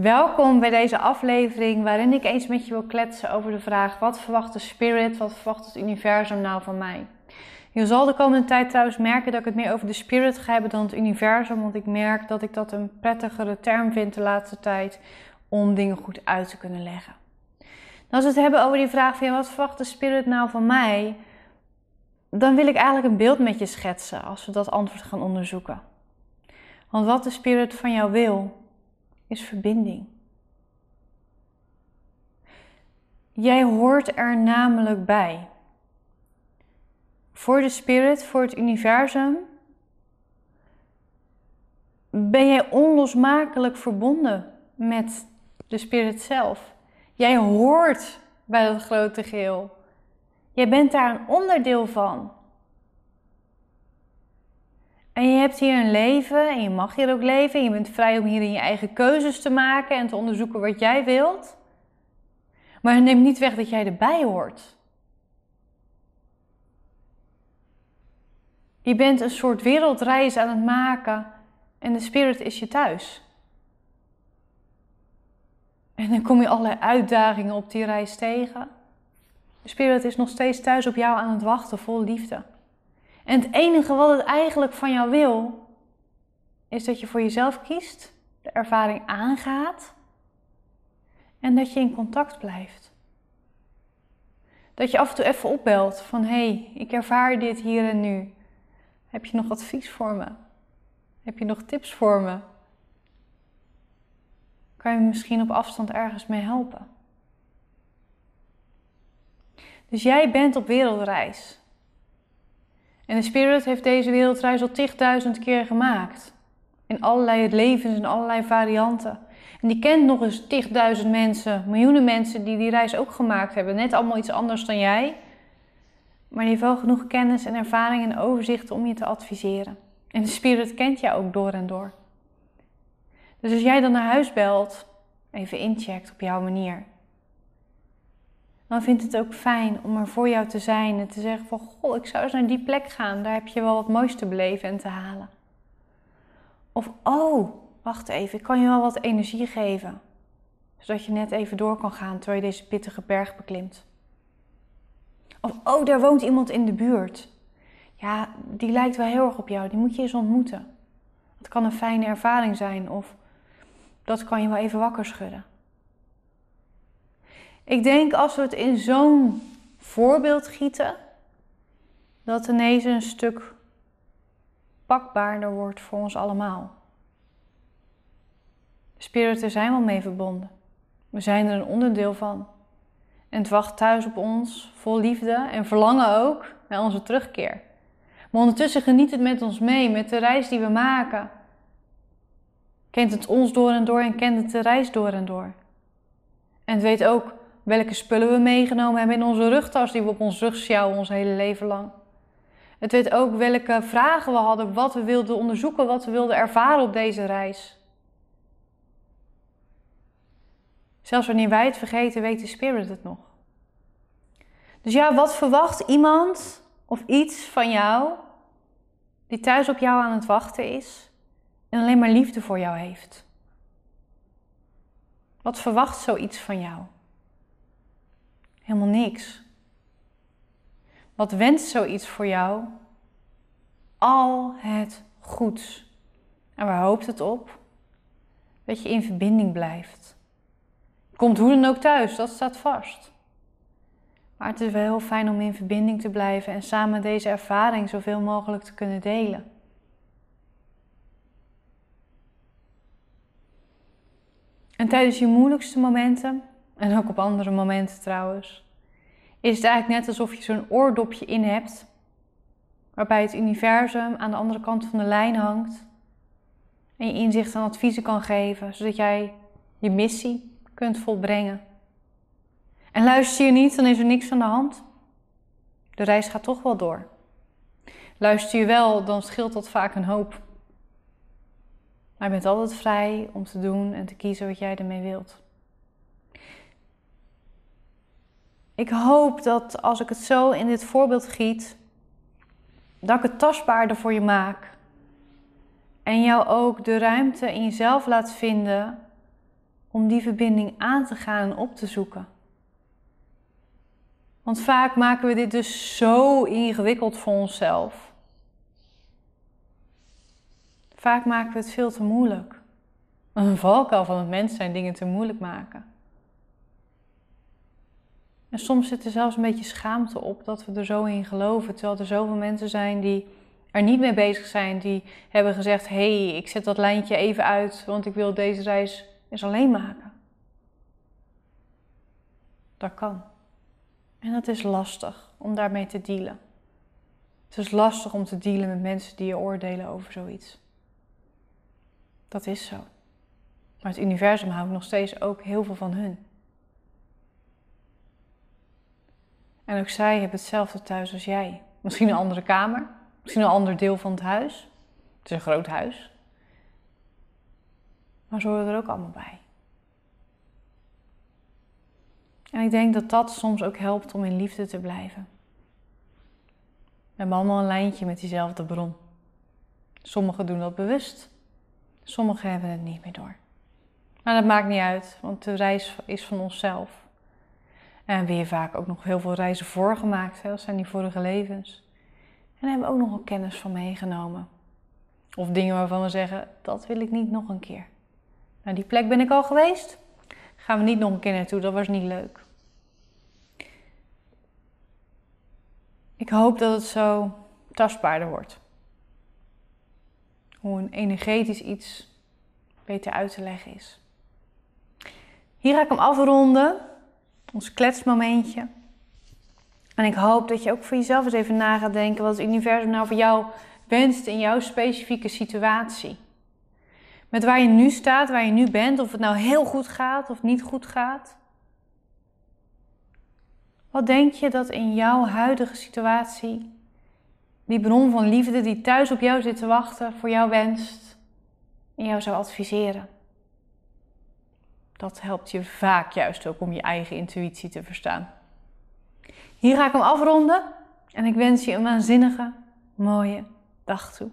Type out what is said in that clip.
Welkom bij deze aflevering waarin ik eens met je wil kletsen over de vraag: wat verwacht de spirit, wat verwacht het universum nou van mij? Je zal de komende tijd trouwens merken dat ik het meer over de spirit ga hebben dan het universum, want ik merk dat ik dat een prettigere term vind de laatste tijd om dingen goed uit te kunnen leggen. als we het hebben over die vraag van wat verwacht de spirit nou van mij, dan wil ik eigenlijk een beeld met je schetsen als we dat antwoord gaan onderzoeken. Want wat de spirit van jou wil, is verbinding. Jij hoort er namelijk bij. Voor de spirit, voor het universum, ben jij onlosmakelijk verbonden met de spirit zelf. Jij hoort bij dat grote geheel. Jij bent daar een onderdeel van. En je hebt hier een leven en je mag hier ook leven. En je bent vrij om hier in je eigen keuzes te maken en te onderzoeken wat jij wilt. Maar het neemt niet weg dat jij erbij hoort. Je bent een soort wereldreis aan het maken en de spirit is je thuis. En dan kom je allerlei uitdagingen op die reis tegen. De spirit is nog steeds thuis op jou aan het wachten, vol liefde. En het enige wat het eigenlijk van jou wil, is dat je voor jezelf kiest, de ervaring aangaat en dat je in contact blijft. Dat je af en toe even opbelt van hé, hey, ik ervaar dit hier en nu. Heb je nog advies voor me? Heb je nog tips voor me? Kan je me misschien op afstand ergens mee helpen? Dus jij bent op wereldreis. En de Spirit heeft deze wereldreis al tigduizend keer gemaakt. In allerlei levens en allerlei varianten. En die kent nog eens tigduizend mensen, miljoenen mensen die die reis ook gemaakt hebben. Net allemaal iets anders dan jij. Maar die heeft wel genoeg kennis en ervaring en overzicht om je te adviseren. En de Spirit kent jou ook door en door. Dus als jij dan naar huis belt, even incheckt op jouw manier dan vindt het ook fijn om er voor jou te zijn en te zeggen van goh, ik zou eens naar die plek gaan, daar heb je wel wat moois te beleven en te halen. Of oh, wacht even, ik kan je wel wat energie geven, zodat je net even door kan gaan terwijl je deze pittige berg beklimt. Of oh, daar woont iemand in de buurt. Ja, die lijkt wel heel erg op jou, die moet je eens ontmoeten. Het kan een fijne ervaring zijn of dat kan je wel even wakker schudden. Ik denk als we het in zo'n voorbeeld gieten, dat ineens een stuk pakbaarder wordt voor ons allemaal. Spiriten zijn wel mee verbonden. We zijn er een onderdeel van. En het wacht thuis op ons, vol liefde en verlangen ook naar onze terugkeer. Maar ondertussen geniet het met ons mee, met de reis die we maken. Kent het ons door en door en kent het de reis door en door. En het weet ook welke spullen we meegenomen hebben in onze rugtas die we op ons rug sjouwen ons hele leven lang. Het weet ook welke vragen we hadden, wat we wilden onderzoeken, wat we wilden ervaren op deze reis. Zelfs wanneer wij het vergeten, weet de Spirit het nog. Dus ja, wat verwacht iemand of iets van jou die thuis op jou aan het wachten is en alleen maar liefde voor jou heeft? Wat verwacht zoiets van jou? Helemaal niks. Wat wenst zoiets voor jou? Al het goeds. En waar hoopt het op? Dat je in verbinding blijft. Komt hoe dan ook thuis, dat staat vast. Maar het is wel heel fijn om in verbinding te blijven en samen deze ervaring zoveel mogelijk te kunnen delen. En tijdens je moeilijkste momenten en ook op andere momenten trouwens, is het eigenlijk net alsof je zo'n oordopje in hebt, waarbij het universum aan de andere kant van de lijn hangt en je inzicht en adviezen kan geven, zodat jij je missie kunt volbrengen. En luister je niet, dan is er niks aan de hand. De reis gaat toch wel door. Luister je wel, dan scheelt dat vaak een hoop. Maar je bent altijd vrij om te doen en te kiezen wat jij ermee wilt. Ik hoop dat als ik het zo in dit voorbeeld giet, dat ik het tastbaarder voor je maak. En jou ook de ruimte in jezelf laat vinden om die verbinding aan te gaan en op te zoeken. Want vaak maken we dit dus zo ingewikkeld voor onszelf. Vaak maken we het veel te moeilijk. Een valkuil van het mens zijn dingen te moeilijk maken. En soms zit er zelfs een beetje schaamte op dat we er zo in geloven. Terwijl er zoveel mensen zijn die er niet mee bezig zijn. Die hebben gezegd: hé, hey, ik zet dat lijntje even uit, want ik wil deze reis eens alleen maken. Dat kan. En dat is lastig om daarmee te dealen. Het is lastig om te dealen met mensen die je oordelen over zoiets. Dat is zo. Maar het universum houdt nog steeds ook heel veel van hun. En ook zij hebben hetzelfde thuis als jij. Misschien een andere kamer, misschien een ander deel van het huis. Het is een groot huis. Maar ze horen er ook allemaal bij. En ik denk dat dat soms ook helpt om in liefde te blijven. We hebben allemaal een lijntje met diezelfde bron. Sommigen doen dat bewust, sommigen hebben het niet meer door. Maar dat maakt niet uit, want de reis is van onszelf. En weer vaak ook nog heel veel reizen voorgemaakt, hè? dat zijn die vorige levens. En hebben we ook nog wel kennis van meegenomen. Of dingen waarvan we zeggen, dat wil ik niet nog een keer. Nou, die plek ben ik al geweest. Gaan we niet nog een keer naartoe, dat was niet leuk. Ik hoop dat het zo tastbaarder wordt. Hoe een energetisch iets beter uit te leggen is. Hier ga ik hem afronden ons kletsmomentje. En ik hoop dat je ook voor jezelf eens even na gaat denken wat het universum nou voor jou wenst in jouw specifieke situatie. Met waar je nu staat, waar je nu bent, of het nou heel goed gaat of niet goed gaat. Wat denk je dat in jouw huidige situatie die bron van liefde die thuis op jou zit te wachten, voor jou wenst en jou zou adviseren? Dat helpt je vaak juist ook om je eigen intuïtie te verstaan. Hier ga ik hem afronden en ik wens je een waanzinnige, mooie dag toe.